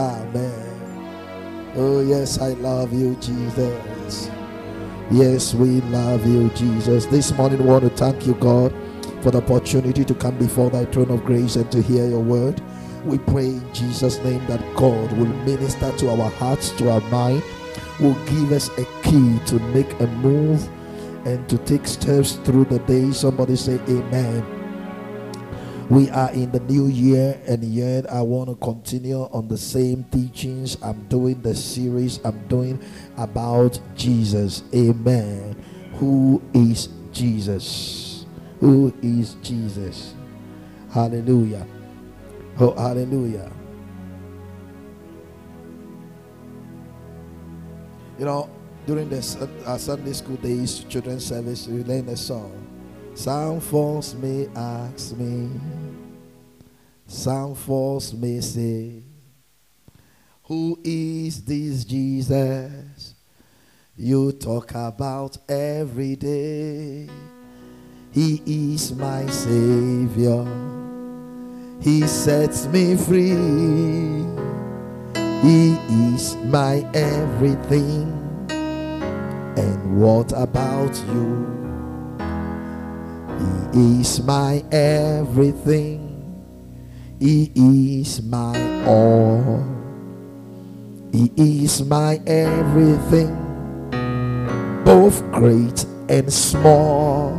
Amen. Oh, yes, I love you, Jesus. Yes, we love you, Jesus. This morning, we want to thank you, God, for the opportunity to come before thy throne of grace and to hear your word. We pray in Jesus' name that God will minister to our hearts, to our mind, will give us a key to make a move and to take steps through the day. Somebody say, Amen. We are in the new year, and yet I want to continue on the same teachings. I'm doing the series I'm doing about Jesus. Amen. Who is Jesus? Who is Jesus? Hallelujah. Oh, hallelujah. You know, during the uh, Sunday school days, children's service, we learn a song. Some folks may ask me, some folks may say, Who is this Jesus you talk about every day? He is my Savior, He sets me free, He is my everything. And what about you? He is my everything. He is my all. He is my everything, both great and small.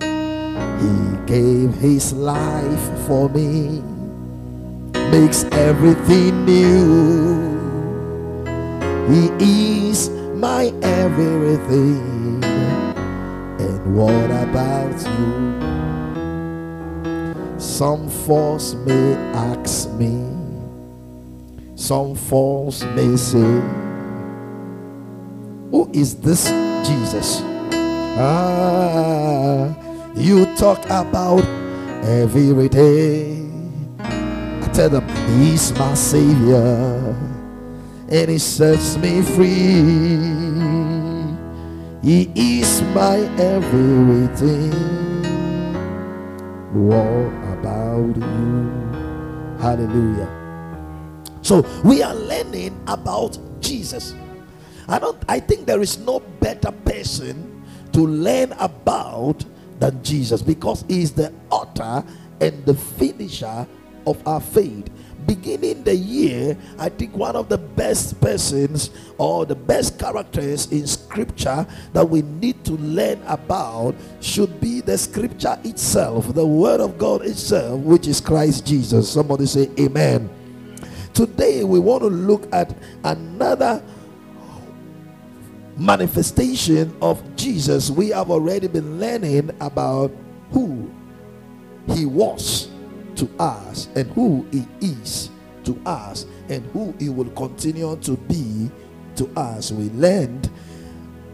He gave his life for me, makes everything new. He is my everything. What about you? Some folks may ask me, some folks may say, Who is this Jesus? Ah, you talk about every day. I tell them, He's my Savior, and He sets me free. He is my everything. What about you? Hallelujah. So we are learning about Jesus. I don't I think there is no better person to learn about than Jesus because he is the author and the finisher of our faith beginning the year, I think one of the best persons or the best characters in scripture that we need to learn about should be the scripture itself, the word of God itself, which is Christ Jesus. Somebody say, Amen. Today, we want to look at another manifestation of Jesus. We have already been learning about who he was to us and who he is to us and who he will continue to be to us. We learned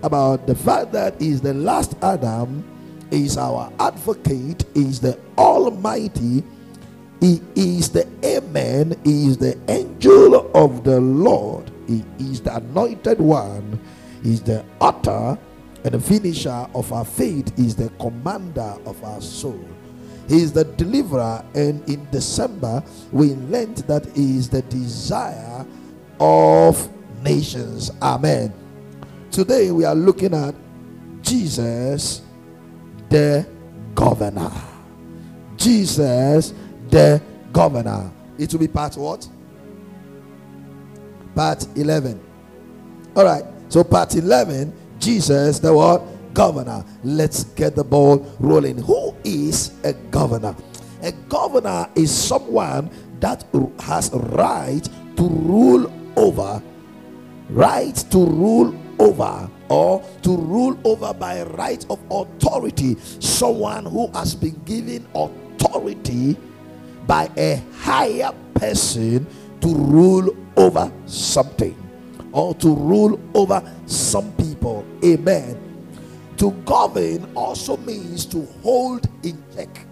about the fact that he is the last Adam, is our advocate, is the Almighty, he is the Amen, he is the angel of the Lord, he is the anointed one, he is the author and the finisher of our faith, he is the commander of our soul. He is the deliverer, and in December we learned that he is the desire of nations. Amen. Today we are looking at Jesus the governor. Jesus the governor. It will be part what? Part 11. All right. So part 11, Jesus the what? Governor. Let's get the ball rolling. Who is a governor? A governor is someone that has right to rule over, right to rule over, or to rule over by right of authority. Someone who has been given authority by a higher person to rule over something or to rule over some people. Amen. To govern also means to hold in check.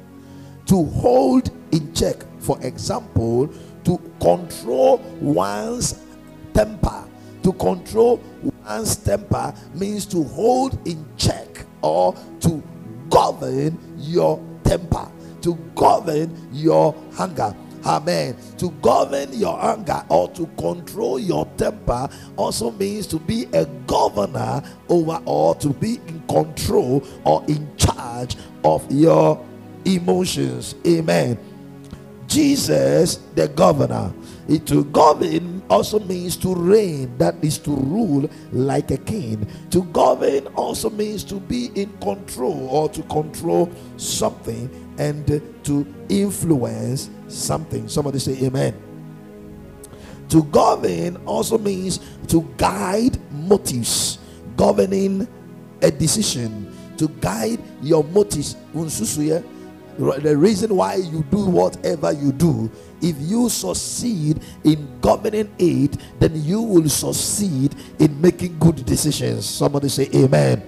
To hold in check, for example, to control one's temper. To control one's temper means to hold in check or to govern your temper, to govern your hunger. Amen. To govern your anger or to control your temper also means to be a governor over or to be in control or in charge of your emotions. Amen. Jesus, the governor. It to govern also means to reign, that is to rule like a king. To govern also means to be in control or to control something and to influence something. Somebody say amen. To govern also means to guide motives, governing a decision, to guide your motives. The reason why you do whatever you do, if you succeed in governing it, then you will succeed in making good decisions. Somebody say amen.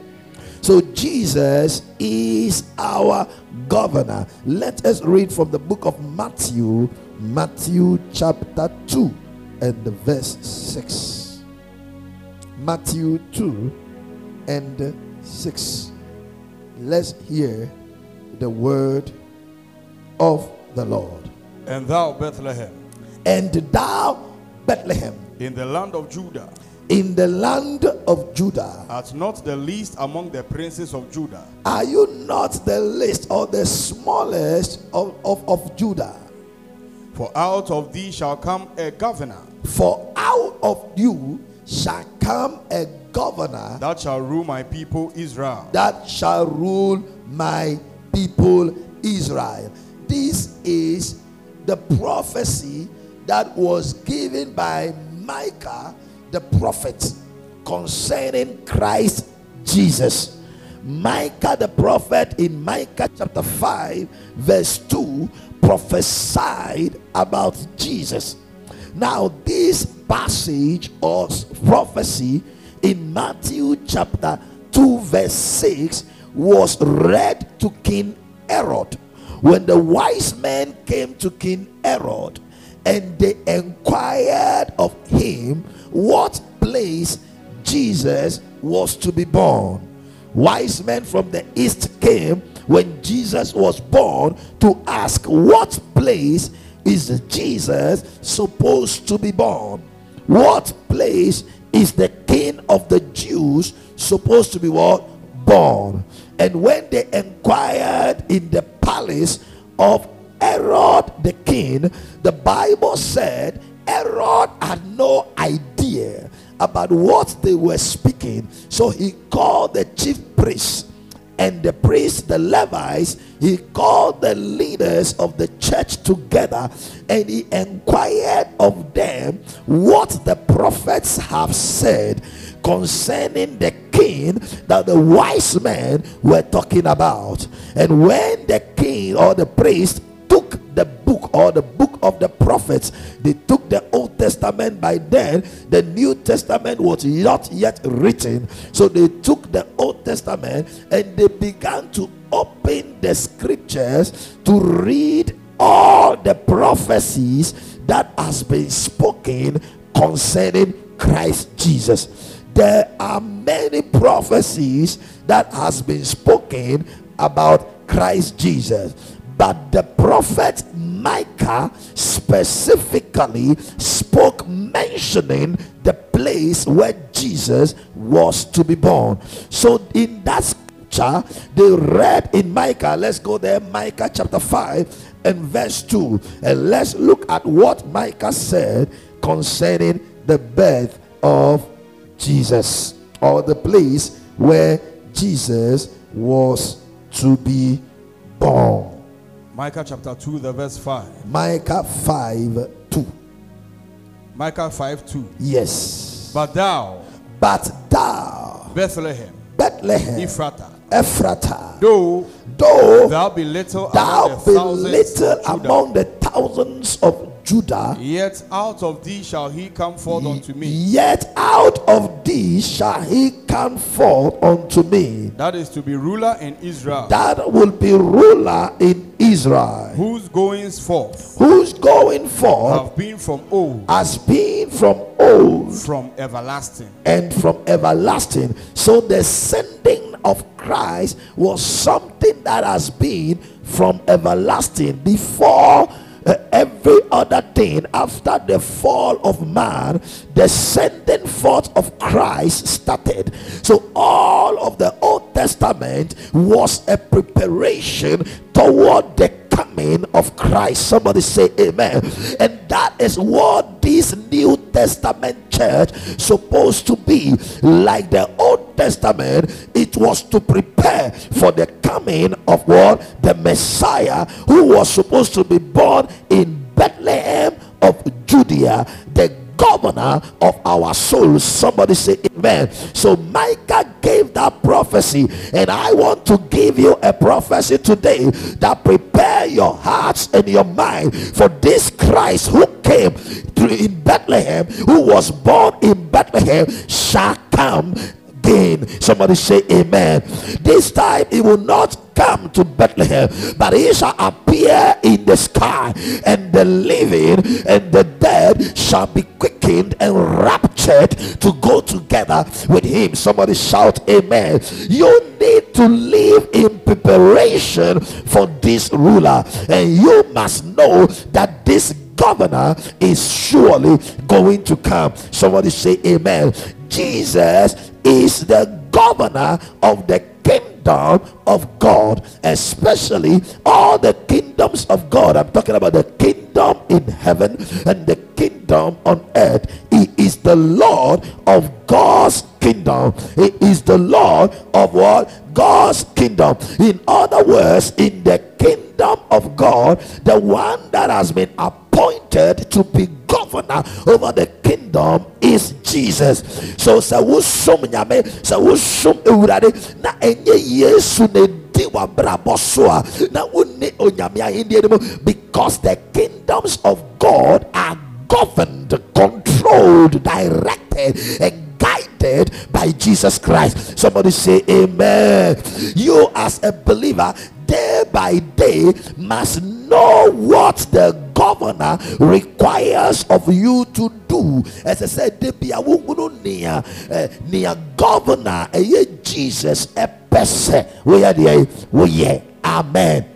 So Jesus is our governor. Let us read from the book of Matthew, Matthew chapter 2 and the verse 6. Matthew 2 and 6. Let's hear the word of the Lord. And thou, Bethlehem, And thou, Bethlehem, in the land of Judah, in the land of Judah, art not the least among the princes of Judah. are you not the least or the smallest of, of, of Judah? For out of thee shall come a governor For out of you shall come a governor that shall rule my people Israel. that shall rule my people Israel. This is the prophecy that was given by Micah the prophet concerning Christ Jesus. Micah the prophet in Micah chapter 5, verse 2 prophesied about Jesus. Now, this passage or prophecy in Matthew chapter 2, verse 6 was read to King Herod. When the wise men came to King Herod and they inquired of him what place Jesus was to be born. Wise men from the east came when Jesus was born to ask what place is Jesus supposed to be born? What place is the king of the Jews supposed to be what? Born. And when they inquired in the palace of Herod the king, the Bible said Herod had no idea about what they were speaking. So he called the chief priests and the priests, the Levites, he called the leaders of the church together and he inquired of them what the prophets have said concerning the king that the wise men were talking about. And when the king or the priest the book or the book of the prophets, they took the Old Testament by then, the New Testament was not yet written. So they took the Old Testament and they began to open the scriptures to read all the prophecies that has been spoken concerning Christ Jesus. There are many prophecies that has been spoken about Christ Jesus but the prophet Micah specifically spoke mentioning the place where Jesus was to be born. So in that scripture, they read in Micah, let's go there, Micah chapter 5 and verse 2, and let's look at what Micah said concerning the birth of Jesus or the place where Jesus was to be born. Micah chapter 2, the verse 5. Micah 5 2. Micah 5 2. Yes. But thou, But thou, Bethlehem, Bethlehem, Ephratah, Ephratah, though though thou be little thou among be little among the thousands of Judah, yet out of thee shall he come forth unto me. yet out of thee shall he come forth unto me. That is to be ruler in Israel, That will be ruler in Israel, whose goings forth whose going forth have been from old, has been from old from everlasting. and from everlasting. So the sending of Christ was something that has been from everlasting before uh, every other thing after the fall of man, the sending forth of Christ started. So all of the Old Testament was a preparation toward the coming of Christ. Somebody say amen. And that is what this New Testament church supposed to be. Like the Old Testament, it was to prepare for the coming of what? The Messiah who was supposed to be born in Bethlehem of Judea, the governor of our souls. Somebody say amen. So Micah gave that prophecy, and I want to give you a prophecy today that prepare your hearts and your mind for this Christ who came in Bethlehem, who was born in Bethlehem, shall come again. Somebody say amen. This time it will not come to Bethlehem, but he shall appear in the sky, and the living and the dead shall be quickened and raptured to go together with him. Somebody shout, Amen. You need to live in preparation for this ruler, and you must know that this governor is surely going to come. Somebody say, Amen. Jesus is the governor of the kingdom of God, especially all the kingdoms of God. I'm talking about the kingdom in heaven and the kingdom on earth. He is the Lord of God's kingdom. He is the Lord of what? God's kingdom. In other words, in the kingdom of God, the one that has been appointed to be governor over the kingdom is Jesus. So sɛ wosom nyame sɛ wosom ewurade na enye yesu so a na wonni onyame ahenni mu because the kingdoms of God are governed, controlled, directed, and guided by Jesus Christ. Somebody say amen. You as a believer day by day must know what the governor requires of you to do. As I said, near near eh, governor a Jesus a pese. We are the we amen.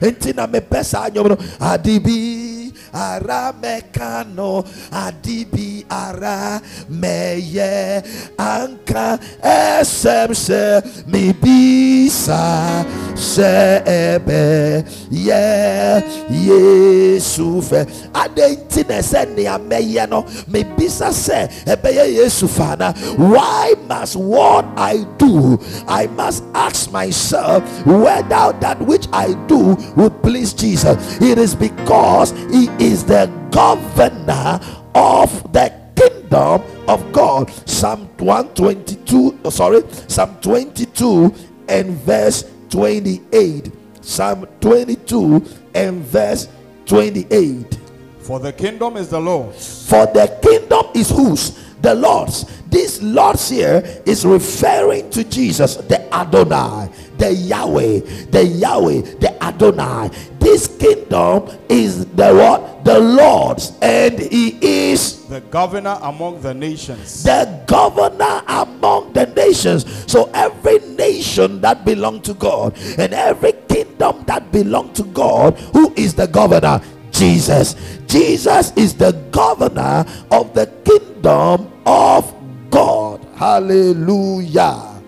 Entina me pesa adibi ara mekano adibi ara meye anka esem se mi bisa se ebe ye yesu fe adenti na se nea meye no me bisa se ebe ye yesu fa na why must what i do i must ask myself whether that which i do will please jesus? It is because he is the governor of the kingdom of God. Psalm 122, oh, sorry, Psalm 22 and verse 28. Psalm 22 and verse 28. For the kingdom is the Lord's. For the kingdom is whose? The Lord's. This Lord's here is referring to Jesus, the Adonai, the Yahweh, the Yahweh, the Adonai. This kingdom is the what? The Lord's, and He is the governor among the nations. The governor among the nations. So every nation that belong to God, and every kingdom that belong to God, who is the governor? Jesus. Jesus is the governor of the kingdom of God. Hallelujah.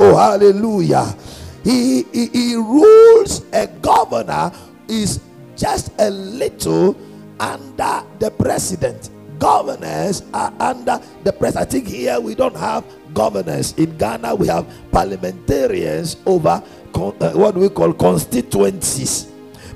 Oh, hallelujah. He, he, he rules a governor is just a little under the president. Governors are under the president. I think here we don't have governors. In Ghana, we have parliamentarians over uh, what we call constituencies.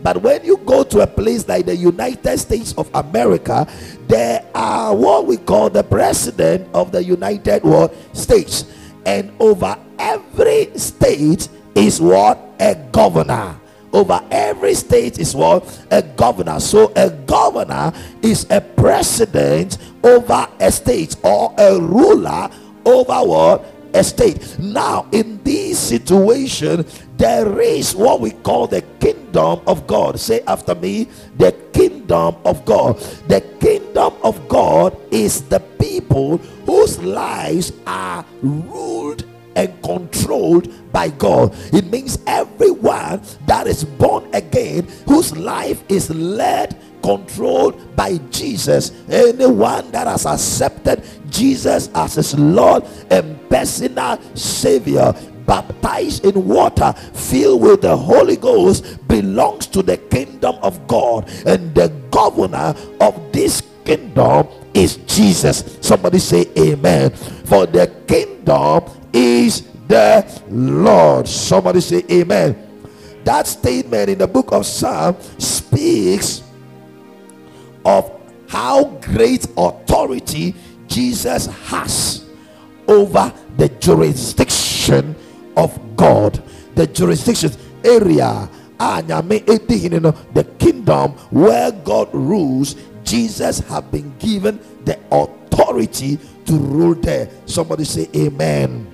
But when you go to a place like the United States of America, there are what we call the president of the United World States. And over every state is what? A governor. Over every state is what? A governor. So a governor is a president over a state or a ruler over what? A state. Now, in this situation, there is what we call the kingdom of God. Say after me, the kingdom of God. The kingdom of God is the people whose lives are ruled and controlled by God. It means everyone that is born again, whose life is led controlled by Jesus. Anyone that has accepted Jesus as his Lord and personal Savior, baptized in water, filled with the Holy Ghost, belongs to the kingdom of God, and the governor of this kingdom is Jesus. Somebody say, Amen. For the kingdom is the Lord. Somebody say, Amen. That statement in the book of Psalm speaks of how great authority Jesus has over the jurisdiction of God. The jurisdiction area, and the kingdom where God rules, Jesus have been given the authority to rule there. Somebody say, Amen.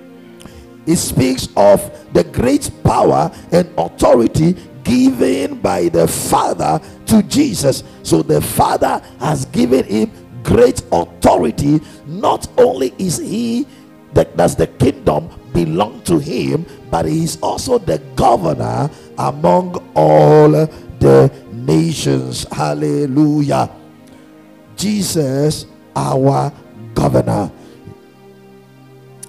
It speaks of the great power and authority given by the Father to Jesus. So the Father has given him great authority. Not only is he that does the kingdom belong to him, but he is also the governor among all the nations. Hallelujah. Jesus, our governor.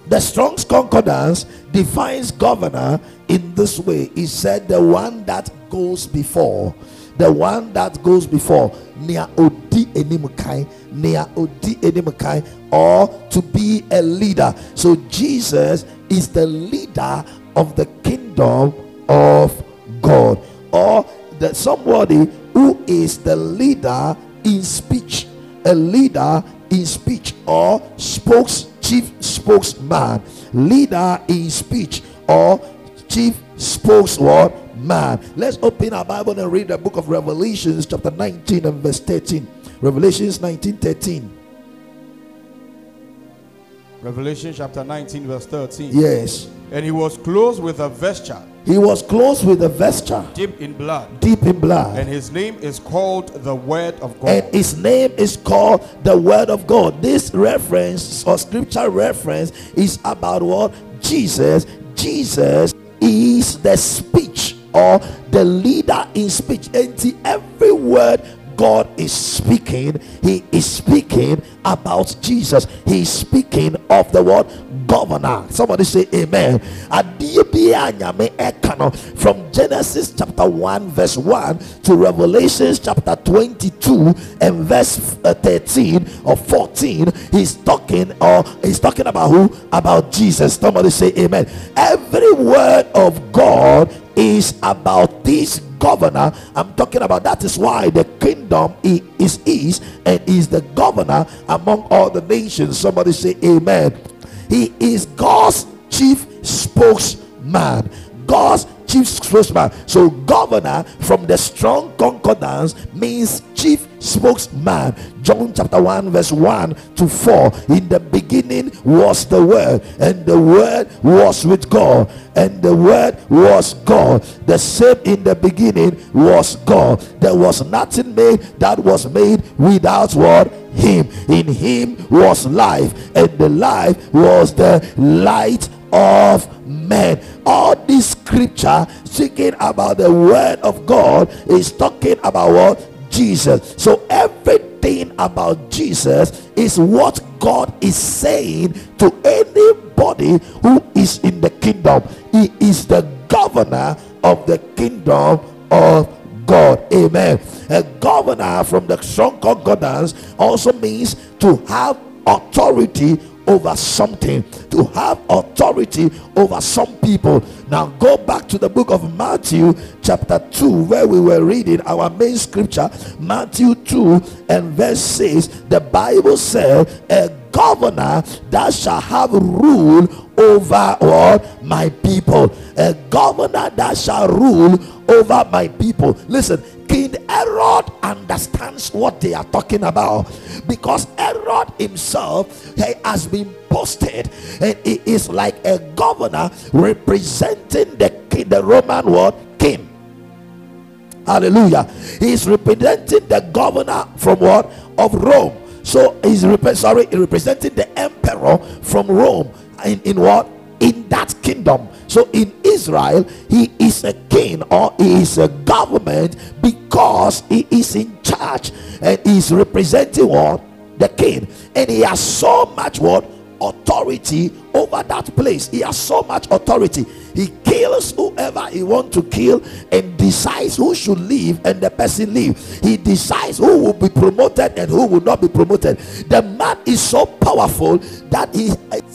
The Strong's Concordance defines governor in this way. He said, The one that goes before. The one that goes before. Nia odi enimukai. Nia odi enimukai. Or to be a leader. So Jesus is the leader of the kingdom of God. Or that somebody who is the leader in speech. A leader in speech or spokes chief spokesman leader in speech or chief spokesman man let's open our bible and read the book of revelations chapter 19 and verse 13 revelations 19 13 Revelation chapter 19, verse 13. yes. And he was clothed with a vesture he was clothed with a vesture. Deep in blood, deep in blood. And his name is called the Word of God. and his name is called the word of god. This reference or scripture reference is about what? Jesus. Jesus is the speech or the leader in speech. And every word God is speaking, He is speaking about Jesus. He is speaking of the word governor. Somebody say amen. From Genesis chapter 1, verse 1 to Revelation chapter 22 and verse uh, 13 or 14, he's talking or he's talking about who? About Jesus. Somebody say amen. Every word of God is about this governor. I'm talking about that is why the kingdom is is and is the governor among all the nations. Somebody say amen. He is God's chief spokesman. God's chief spokesman. So, governor from the strong concordance means chief spokesman. John chapter 1, verse 1 to 4. In the beginning was the Word, and the Word was with God, and the Word was God. The same in the beginning was God. There was nothing made that was made without what? Him. In Him was life, and the life was the light of men. All this scripture speaking about the word of God is talking about what? Jesus. So everything about Jesus is what God is saying to anybody who is in the kingdom. He is the governor of the kingdom of God. Amen. A governor from the strong concordance also means to have authority over something, to have authority over some people. Now go back to the book of Matthew, chapter 2, where we were reading our main scripture, Matthew 2 and verse 6. The Bible said, A governor that shall have rule over all my people. A governor that shall rule over my people. Listen, King Herod understands what they are talking about because Herod himself he has been posted and he is like a governor representing the king, the Roman world king. Hallelujah. He is representing the governor from what? Of Rome. So he's rep- sorry, representing the emperor from Rome in, in what? In that kingdom. So in Israel, he is a king or he is a government because he is in charge and he is representing what the king, and he has so much what authority over that place. He has so much authority. He kills whoever he wants to kill and decides who should live and the person live. He decides who will be promoted and who will not be promoted. The man is so powerful that he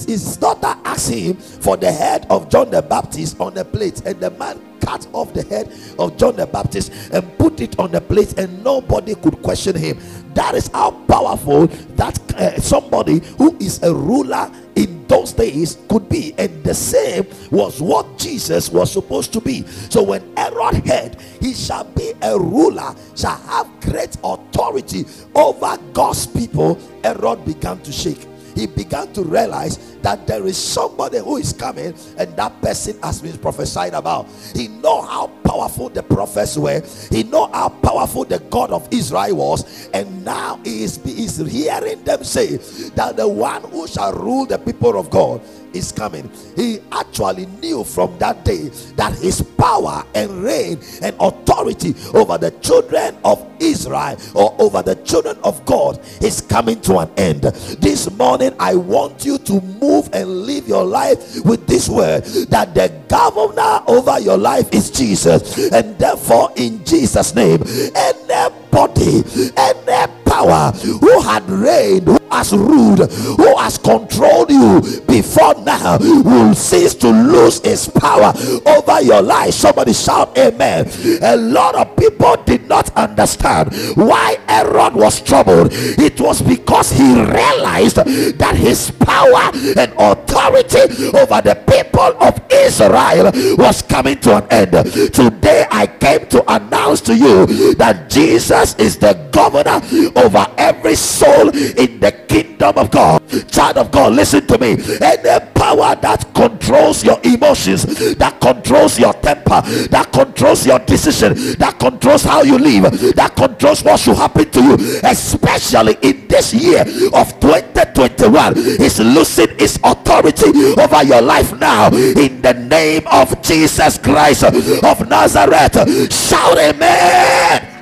his daughter asked him for the head of John the Baptist on a plate, and the man cut off the head of John the Baptist and put it on the plate, and nobody could question him. That is how powerful that uh, somebody who is a ruler in those days could be. And the same was what Jesus was supposed to be. So when Herod heard, he shall be a ruler, shall have great authority over God's people, Herod began to shake he began to realize that there is somebody who is coming and that person has been prophesied about. He know how powerful the prophets were. He know how powerful the god of israel was. And now he is, he is hearing them say that the one who shall rule the people of god is coming. He actually knew from that day that his power and reign and authority over the children of Israel or over the children of God is coming to an end. This morning, I want you to move and live your life with this word that the governor over your life is Jesus, and therefore, in Jesus' name, anybody, any power who had reigned, who has ruled, who has controlled you before now will cease to lose his power over your life. Somebody shout, Amen. A lot of people did not understand why Herod was troubled. It was because he realized that his power and authority over the people of Israel was coming to an end. Today, I came to announce to you that Jesus is the governor over every soul in the kingdom of God. Child of God, listen to me. Any power that controls your emotions, that controls your temper, that controls your decision, that controls how you live, that controls what should happen to you, especially in this year of 2021, is losing its authority over your life now in the name of Jesus Christ of Nazareth. Shout amen.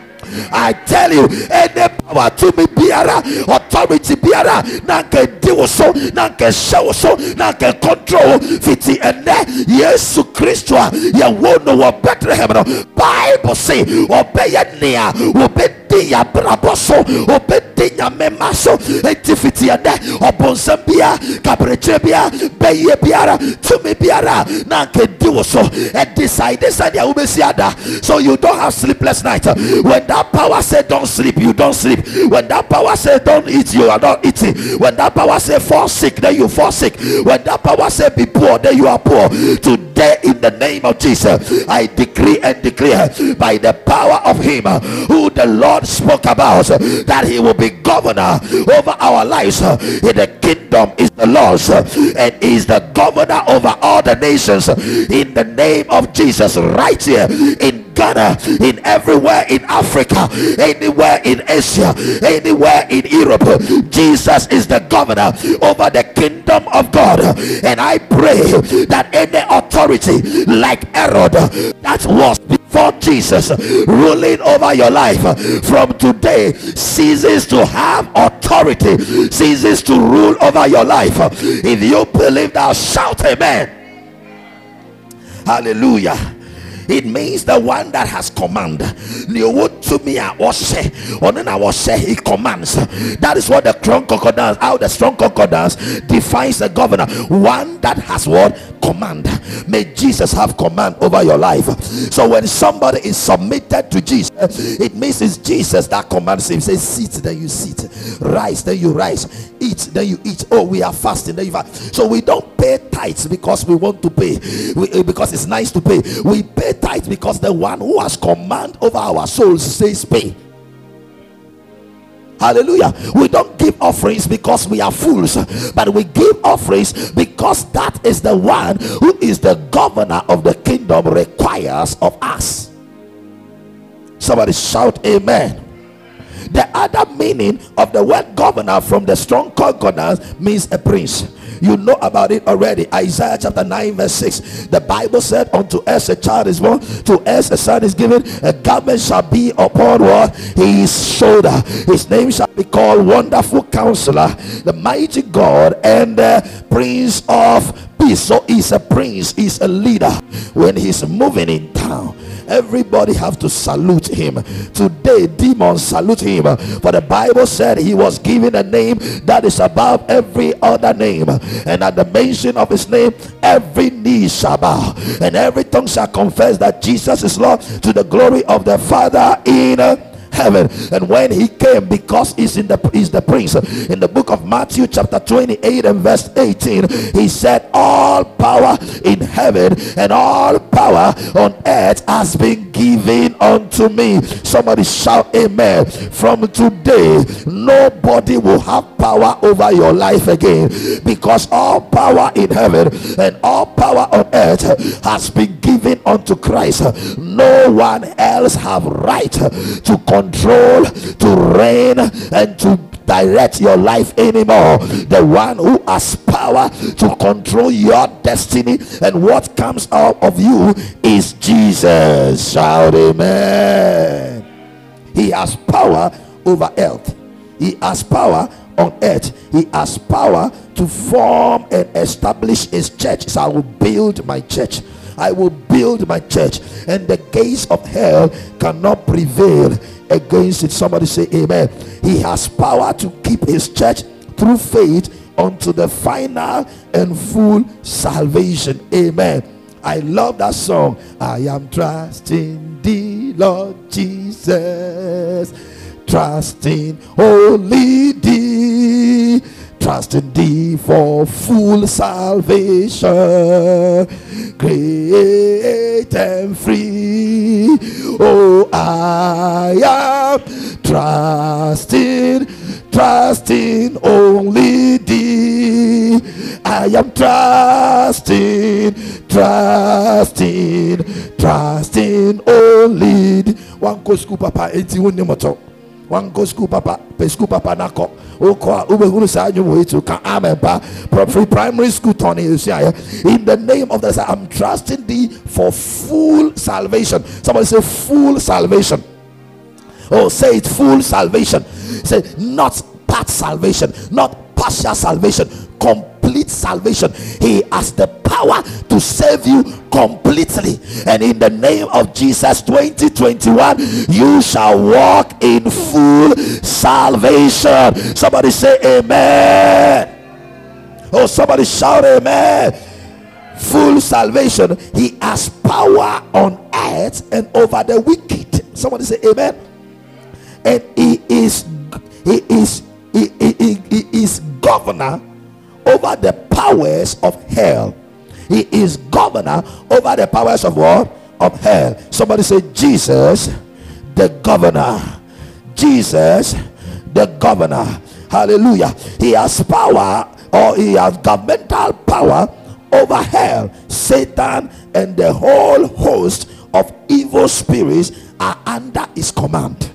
I tell you, any power to me biara, authority biara, na nke di wo so, na nke hyɛ wo so, na nke control fiti ɛnɛ Yesu Kristo a yɛwɔ no wɔ Bethlehem Bible say ɔbɛyɛ nea wɔbɛdi yɛabrabɔ so, ɔbɛdi nyame ma so, eti fiti ɛnɛ ɔbɔnsɛm bia, kaberekyerɛ bia, bɛyɛ biara, tumi biara, na di wo so, ɛdecide sɛ deɛ wobɛsi so you don't have sleepless night when that that power say don't sleep, you don't sleep. When that power say don't eat, you are not eating. When that power say fall sick, then you fall sick. When that power say be poor, then you are poor. Today, in the name of Jesus, I decree and declare by the power of Him who the Lord spoke about that He will be governor over our lives. In the kingdom is the Lord's, and is the governor over all the nations. In the name of Jesus, right here in Ghana, in everywhere in Africa, anywhere in Asia, anywhere in Europe. Jesus is the governor over the kingdom of God. And I pray that any authority like Herod that was before Jesus ruling over your life from today ceases to have authority, ceases to rule over your life. If you believe that, shout amen. Hallelujah it means the one that has command to me I washe. On then I washe, he commands. That is what the strong concordance how the strong concordance defines the governor. One that has what? Command. May jesus have command over your life. So when somebody is submitted to jesus it means it's jesus that commands him. Say sit then you sit. Rise then you rise. Eat then you eat. Oh we are fasting then you fast. So we don't pay tithes because we want to pay. We, because it's nice to pay. We pay tithes because the one who has command over our souls says pay. Hallelujah. We don't give offerings because we are fools, but we give offerings because that is the one who is the governor of the kingdom requires of us. Somebody shout, Amen. The other meaning of the word governor from the strong concordance means a prince. You know about it already. Isaiah chapter 9, verse 6. The Bible said, Unto us a child is born, to us a son is given, a government shall be upon what? His shoulder. His name shall be called Wonderful Counselor, the mighty God, and the Prince of So he's a prince, he's a leader. When he's moving in town, everybody have to salute him. Today demons salute him. For the bible said he was given a name that is above every other name. And at the mention of his name every knee shall bow and every tongue shall confess that jesus is lord to the glory of the father in heaven. And when he came because he's in the he's the prince in the book of matthew chapter 28 and verse 18 he said all power in heaven and all power on earth has been given unto me. Somebody shout amen. From today nobody will have power over your life again because all power in heaven and all power on earth has been given unto christ. No one else have right to control, to reign, and to direct your life anymore. The one who has power to control your destiny and what comes out of you is Jesus. Shout amen. He has power over earth. He has power on earth. He has power to form and establish his church. So I will build my church. I will build my church, and the gates of hell cannot prevail against it. Somebody say, Amen. He has power to keep his church through faith unto the final and full salvation. Amen. I love that song. I am trusting thee, Lord Jesus, trusting only thee trust in thee for full salvation, great and free. Oh, I am trusting, trusting only thee. I am trusting, trusting, trusting only thee. One go school papa, 81 moto. Go school papa, pay school papa nako. Wokɔ a wobɛhunu saa adwom wɔ to ka amen pa free primary school tɔne ɛsuaeɛ in the name of the i'm trusting thee for full salvation. Somebody say full salvation. Oh say it full salvation. Say not part salvation not partial salvation. Complete salvation. He has the power to save you completely. And in the name of jesus 2021 you shall walk in full salvation. Somebody say amen. Oh somebody shout amen. Full salvation. He has power on earth and over the wicked. Somebody say amen. And he is he is he, he, he, he is governor over the powers of hell. He is governor over the powers of what? Of hell. Somebody say, Jesus, the governor. Jesus, the governor. Hallelujah. He has power or he has governmental power over hell. Satan and the whole host of evil spirits are under his command.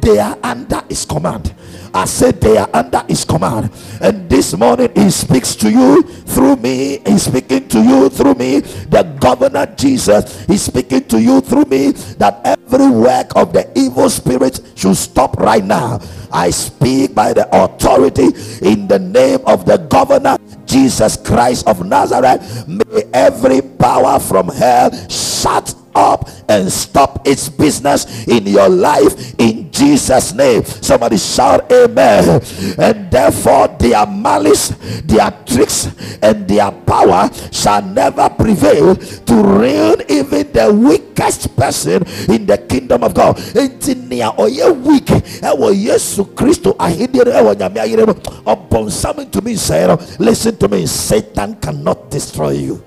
They are under his command. I said they are under his command. And this morning he speaks to you through me. He's speaking to you through me. The governor Jesus is speaking to you through me that every work of the evil spirit should stop right now. I speak by the authority in the name of the governor Jesus Christ of Nazareth. May every power from hell shut up and stop its business in your life in Jesus' name. Somebody shout amen. And therefore, their malice, their tricks, and their power shall never prevail to ruin even the weakest person in the kingdom of God. Entinia oye weak. Ewo Yesu Christo ahidire ewo nyame ayire. Upon something to me say, listen to me. Satan cannot destroy you.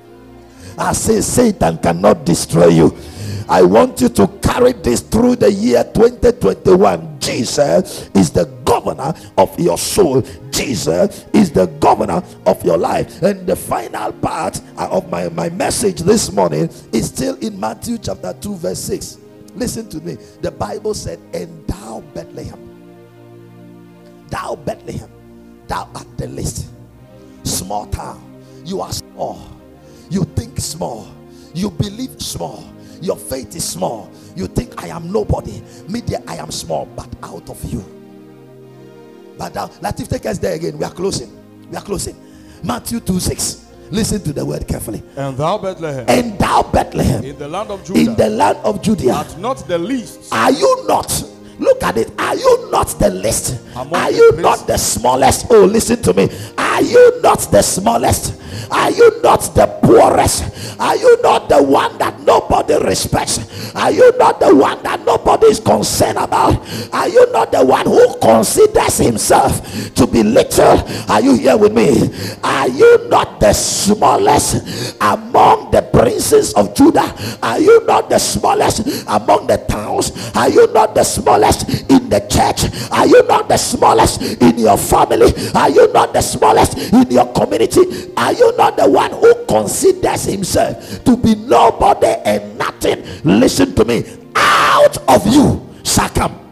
I say Satan cannot destroy you. I want you to carry this through the year 2021. Jesus is the governor of your soul. Jesus is the governor of your life. And the final part uh, of my, my message this morning is still in Matthew chapter 2, verse 6. Listen to me. The Bible said, And thou, Bethlehem, Thou Bethlehem, thou art the least. Small town. You are small. You think small. You believe small. Your faith is small. You think I am nobody. Media, I am small, but out of you. But now, Latif, take us there again. We are closing. We are closing. Matthew 2 6. Listen to the word carefully. And thou, Bethlehem, And thou, Bethlehem, in the land of Judah, in the land of Judea, art not the least are you not? Look at it. Are you not the least? Among Are the you not the smallest? Oh, listen to me. Are you not the smallest? Are you not the poorest? Are you not the one that nobody respects? Are you not the one that nobody is concerned about? Are you not the one who considers himself to be little? Are you here with me? Are you not the smallest among the princes of Judah? Are you not the smallest among the towns? Are you not the smallest in the church? Are you not the smallest in your family? Are you not the smallest in your community? Are you not the one who considers himself to be nobody and nothing? Listen to me. Out of you shall come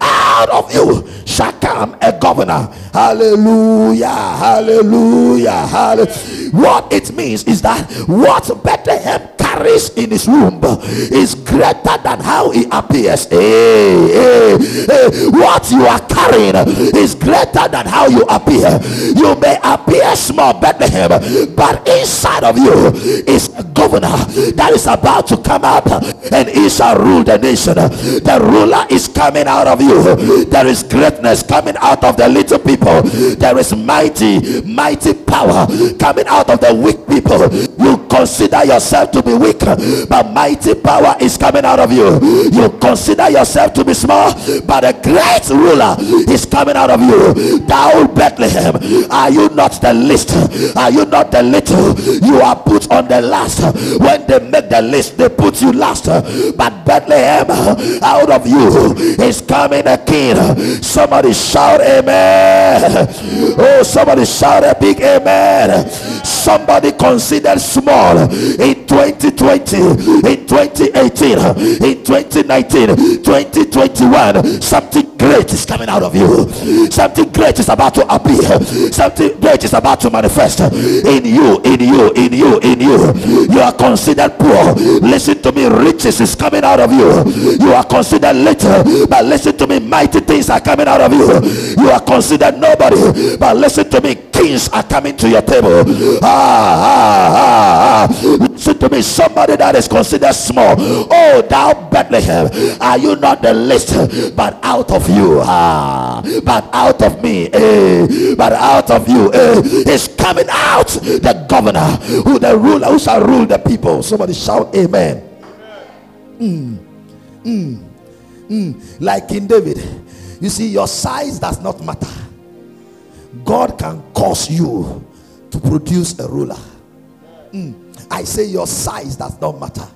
out of you shall come a governor. Hallelujah, hallelujah, hallelujah. What it means is that what Bethlehem carries in his womb is greater than how he appears. Hey, hey, hey. What you are carrying is greater than how you appear. You may appear small, Bethlehem, but inside of you is a governor that is about to come up and he shall rule the nation. The ruler is coming out of you. There is greatness coming out of the little people. There is mighty, mighty power coming out of the weak people. You consider yourself to be weak, but mighty power is coming out of you. You consider yourself to be small, but a great ruler is coming out of you. Thou Bethlehem, are you not the least? Are you not the little? You are put on the last. When they make the list, they put you last. But Bethlehem, out of you is coming a king. Somebody shout amen. Oh, somebody shout a big amen. Somebody considered small in 2020, in 2018, in 2019, 2021. Something great is coming out of you. Something great is about to appear. Something great is about to manifest in you, in you, in you, in you. You are considered poor. Listen to me, riches is coming out of you. You are considered little, but listen to me, mighty things are coming out of you. You are considered nobody, but listen to me, kings are coming to your table. Ah, ah, ah, ah. Listen to me, somebody that is considered small. Oh, thou Bethlehem, are you not the least, but out of you, ah, but out of me, eh, but out of you, eh, is coming out the governor, who the ruler, who shall rule the people. Somebody shout, Amen. like in David. You see, your size does not matter. God can cause you to produce a ruler. Mm. I say your size does not matter.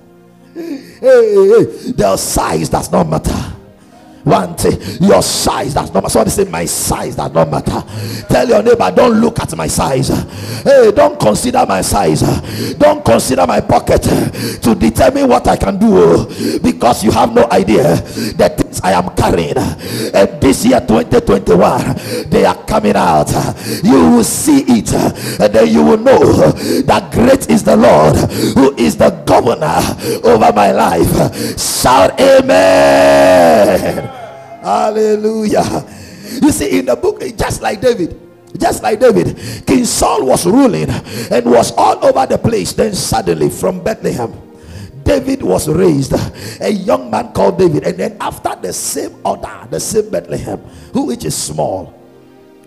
Hey, hey, hey. Size does not matter. One thing, your size does not matter. Somebody say, My size does not matter. Tell your neighbor, Don't look at my size. Hey, don't consider my size. Don't consider my pocket to determine what I can do oh. because you have no idea the things I am carrying. And this year, 2021, they are coming out. You will see it, and then you will know that great is the Lord who is the governor over my life. Shout, Amen. Hallelujah. You see, in the book, just like David, just like David, King Saul was ruling and was all over the place. Then suddenly, from Bethlehem, David was raised, a young man called David, and then after the same order, the same Bethlehem, who which is small,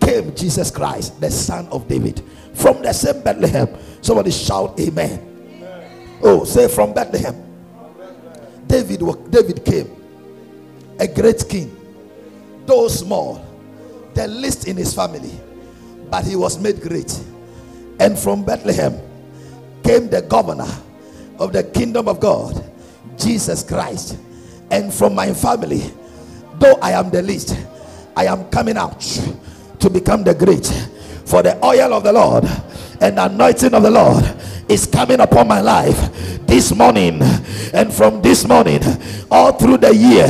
came Jesus Christ, the son of David, from the same Bethlehem. Somebody shout, Amen. Oh, say from Bethlehem. David, David came, a great king, though small, the least in his family, but he was made great. And from Bethlehem came the governor of the kingdom of God, Jesus Christ. And from my family, though I am the least, I am coming out to become the great. For the oil of the Lord and anointing of the Lord is coming upon my life this morning. And from this morning all through the year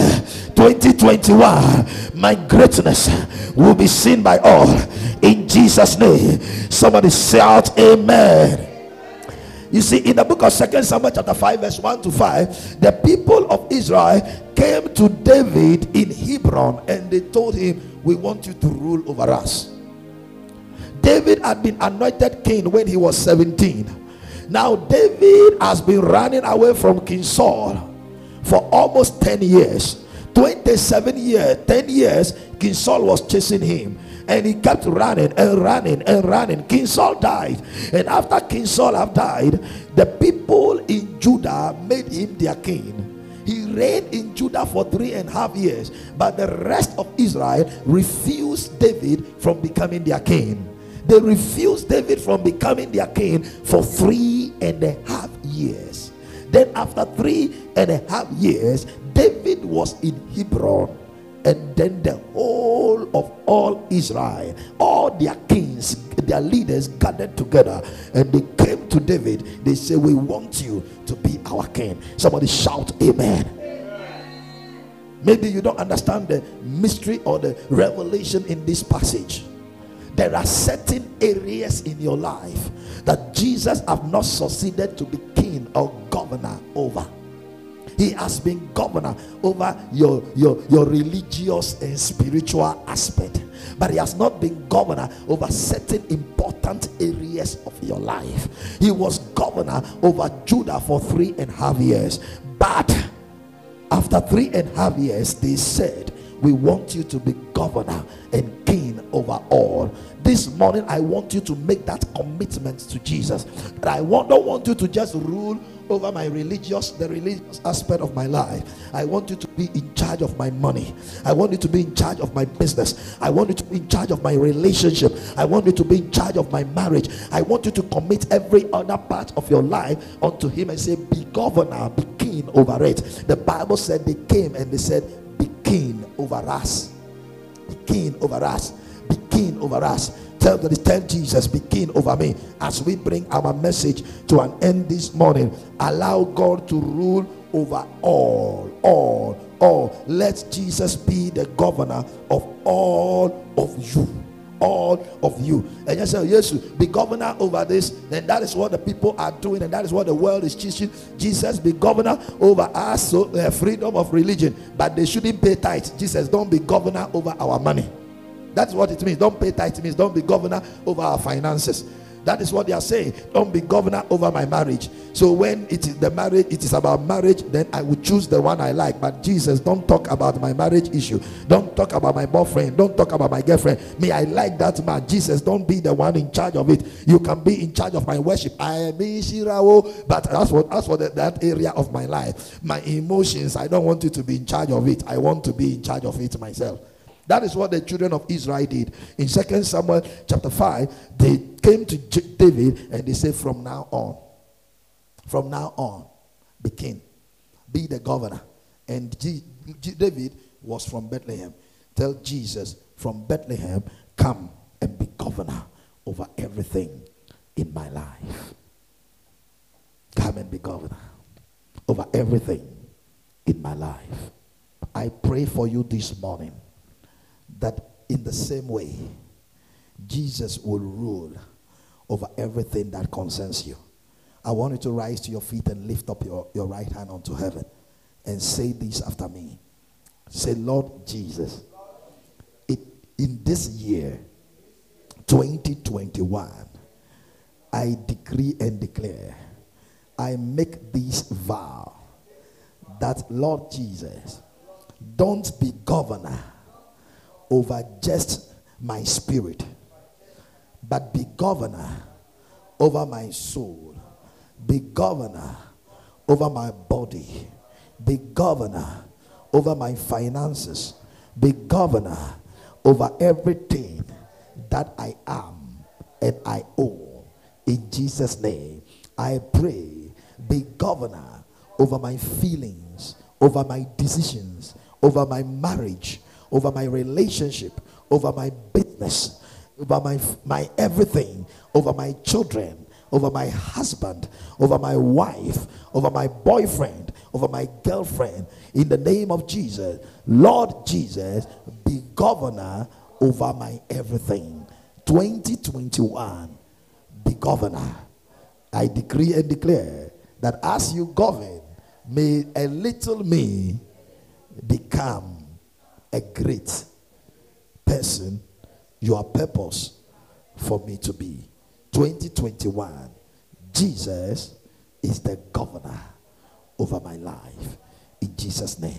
2021 my greatness will be seen by all in Jesus name. Somebody shout amen. You see, in the book of Second Samuel, chapter 5, verse 1 to 5, the people of Israel came to David in Hebron and they told him, We want you to rule over us. David had been anointed king when he was 17. Now, David has been running away from King Saul for almost 10 years. 27 years, 10 years, King Saul was chasing him and he kept running and running and running. King Saul died, and after King Saul have died, the people in Judah made him their king. He reigned in Judah for three and a half years, but the rest of Israel refused David from becoming their king. They refused David from becoming their king for three and a half years. Then, after three and a half years, David was in Hebron and then the whole of all Israel, all their kings, their leaders gathered together and they came to David. They say, We want you to be our king. Somebody shout, Amen. Maybe you don't understand the mystery or the revelation in this passage. There are certain areas in your life that Jesus have not succeeded to be king or governor over. He has been governor over your, your, your religious and spiritual aspect. But he has not been governor over certain important areas of your life. He was governor over Judah for three and a half years. But after three and a half years, they said, We want you to be governor and king over all. This morning, I want you to make that commitment to Jesus. That I want, don't want you to just rule over my religious the religious aspect of my life. I want you to be in charge of my money. I want you to be in charge of my business. I want you to be in charge of my relationship. I want you to be in charge of my marriage. I want you to commit every other part of your life unto him and say be governor be king over it. The bible said they came and they said be king over us. Be king over us over us Tell, the tell Jesus, be king over me. As we bring our message to an end this morning, allow God to rule over all, all, all. Let Jesus be the governor of all of you all of you. And you say, yes, be governor over this. Then that is what the people are doing, and that is what the world is teaching. Jesus, be governor over us, so uh, freedom of religion, but they shouldn't pay tithe. Jesus, don't be governor over our money. That's what it means. Don't pay tithe. It means don't be governor over our finances. That is what they are saying. Don't be governor over my marriage. So when it is the marriage, it is about marriage, then I will choose the one I like. But Jesus, don't talk about my marriage issue. Don't talk about my boyfriend. Don't talk about my girlfriend. Me, I like that man. Jesus, don't be the one in charge of it. You can be in charge of my worship. I am Shirawo, but that's what that's what that area of my life. My emotions, I don't want you to be in charge of it. I want to be in charge of it myself. That is what the children of Israel did. In Second Samuel chapter 5, they came to David and they said, From now on, from now on, be king, be the governor. And G- G- David was from Bethlehem. Tell Jesus, from Bethlehem, come and be governor over everything in my life. Come and be governor over everything in my life. I pray for you this morning that in the same way, Jesus will rule over everything that concerns you. I want you to rise to your feet and lift up your, your right hand unto heaven and say this after me. Say, Lord Jesus, it, in this year, 2021, I decree and declare, I make this vow that, Lord Jesus, don't be governor over just my spirit, but be governor over my soul, be governor over my body, be governor over my finances, be governor over everything that I am and I own. In Jesus' name, I pray, be governor over my feelings, over my decisions, over my marriage, over my relationship, over my business. over my my everything, over my children, over my husband, over my wife, over my boyfriend, over my girlfriend. In the name of Jesus, Lord Jesus, be governor over my everything. 2021, be governor. I decree and declare that as you govern, may a little me become a great person your purpose for me to be. 2021, Jesus is the governor over my life. In Jesus' name.